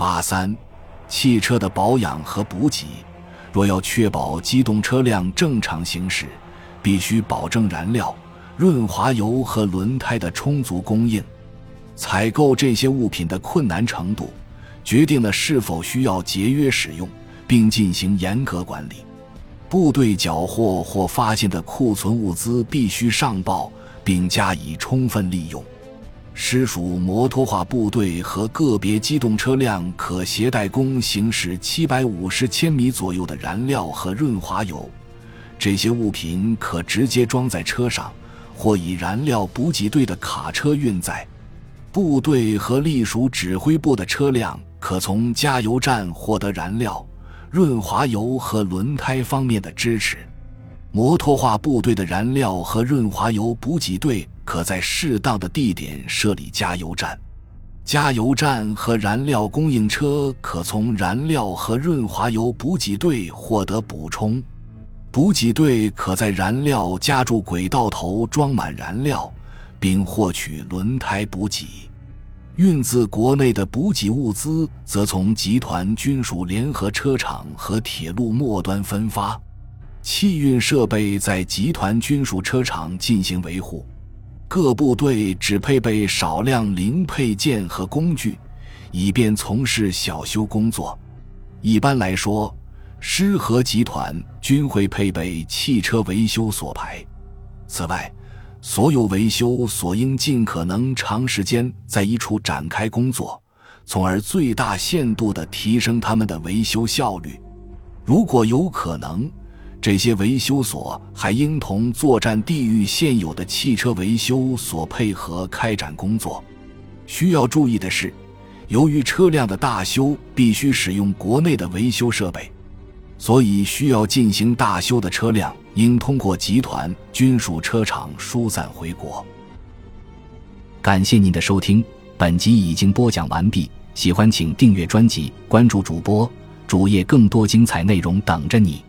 八三，汽车的保养和补给，若要确保机动车辆正常行驶，必须保证燃料、润滑油和轮胎的充足供应。采购这些物品的困难程度，决定了是否需要节约使用，并进行严格管理。部队缴获或发现的库存物资必须上报，并加以充分利用。师属摩托化部队和个别机动车辆可携带供行驶七百五十千米左右的燃料和润滑油。这些物品可直接装在车上，或以燃料补给队的卡车运载。部队和隶属指挥部的车辆可从加油站获得燃料。润滑油和轮胎方面的支持，摩托化部队的燃料和润滑油补给队可在适当的地点设立加油站，加油站和燃料供应车可从燃料和润滑油补给队获得补充，补给队可在燃料加注轨道头装满燃料，并获取轮胎补给。运自国内的补给物资，则从集团军属联合车厂和铁路末端分发。汽运设备在集团军属车厂进行维护。各部队只配备少量零配件和工具，以便从事小修工作。一般来说，师和集团均会配备汽车维修所牌。此外，所有维修所应尽可能长时间在一处展开工作，从而最大限度地提升他们的维修效率。如果有可能，这些维修所还应同作战地域现有的汽车维修所配合开展工作。需要注意的是，由于车辆的大修必须使用国内的维修设备。所以，需要进行大修的车辆应通过集团军属车厂疏散回国。感谢您的收听，本集已经播讲完毕。喜欢请订阅专辑，关注主播主页，更多精彩内容等着你。